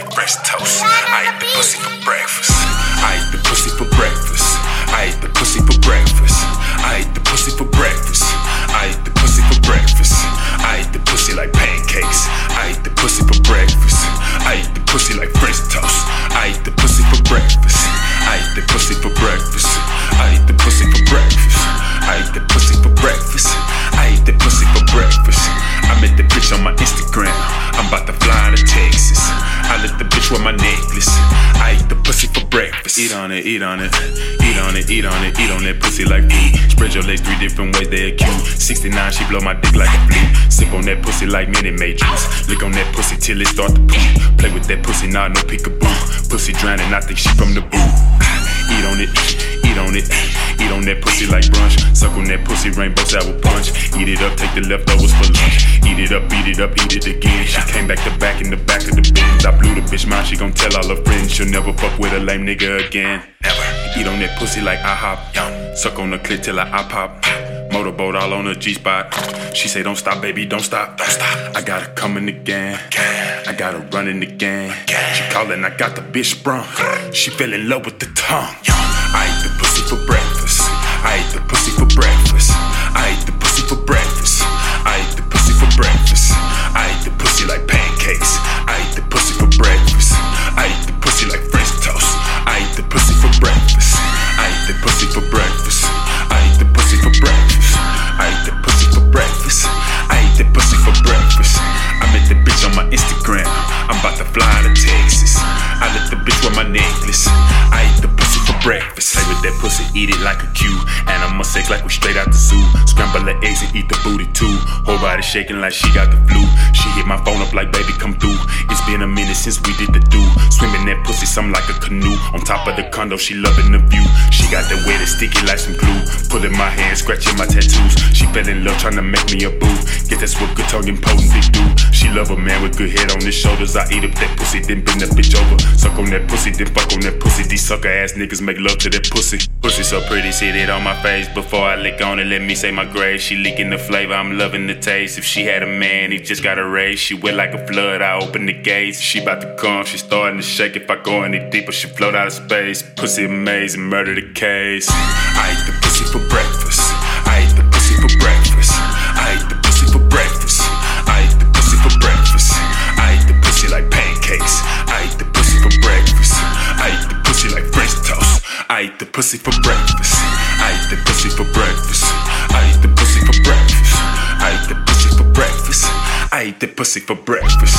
like toast. I eat the pussy for breakfast. Eat on it, eat on it, eat on it, eat on it, eat on that pussy like food. Spread your legs three different ways, they cute. 69, she blow my dick like a flute. Sip on that pussy like Minute Maid juice. Lick on that pussy till it start to poop. Play with that pussy, nah, no peekaboo. Pussy drowning, I think she from the boo. Eat on it, eat on it, eat on that pussy like brunch. Suck on that pussy, rainbow sour punch. Eat it up, take the leftovers for lunch. Eat it up, eat it up, eat it again. She came back to back in the back of the. I blew the bitch mind, she gon' tell all her friends. She'll never fuck with a lame nigga again. Never. Eat on that pussy like IHOP. Yum. Suck on the clit till I, I pop. Motorboat all on her G spot. She say, Don't stop, baby, don't stop. Don't stop. I got her coming again. I got her running again. She callin', I got the bitch sprung. She fell in love with the tongue. I'm about to fly to Texas. I let the bitch wear my necklace. I eat the pussy for breakfast. Play with that pussy, eat it like a cue. Animal sex like we straight out the zoo. Scramble the eggs and eat the booty too. Whole body shaking like she got the flu. She hit my phone up like baby come through. It's been a minute since we did the do. Swimming that pussy, something like a canoe. On top of the condo, she loving the view. She got the wet sticky like some glue. Pulling my hair, scratching my tattoos. She fell in love trying to make me a boo. Guess that's what good tongue and potent dick do. She love a man with good head on his shoulders. I eat up that pussy, then bend that bitch over. Suck on that pussy, then fuck on that pussy. These sucker ass niggas make love to that pussy. Pussy so pretty, sit it on my face. Before I lick on it, let me say my grace. She leaking the flavor, I'm loving the taste. If she had a man, he just got a raise. She wet like a flood, I open the gates. She about to come, she starting to shake. If I go any deeper, she float out of space. Pussy amazing, murder the case. I ate the pussy for breakfast. I ate the pussy for breakfast. I ate the pussy for breakfast. I ate the pussy for breakfast. I ate the pussy like pancakes. I ate the pussy for breakfast. I ate the pussy like French toast. I ate the pussy for breakfast. I ate the pussy for breakfast. I ate the pussy for breakfast. I ate the pussy for breakfast. I ate the pussy for breakfast.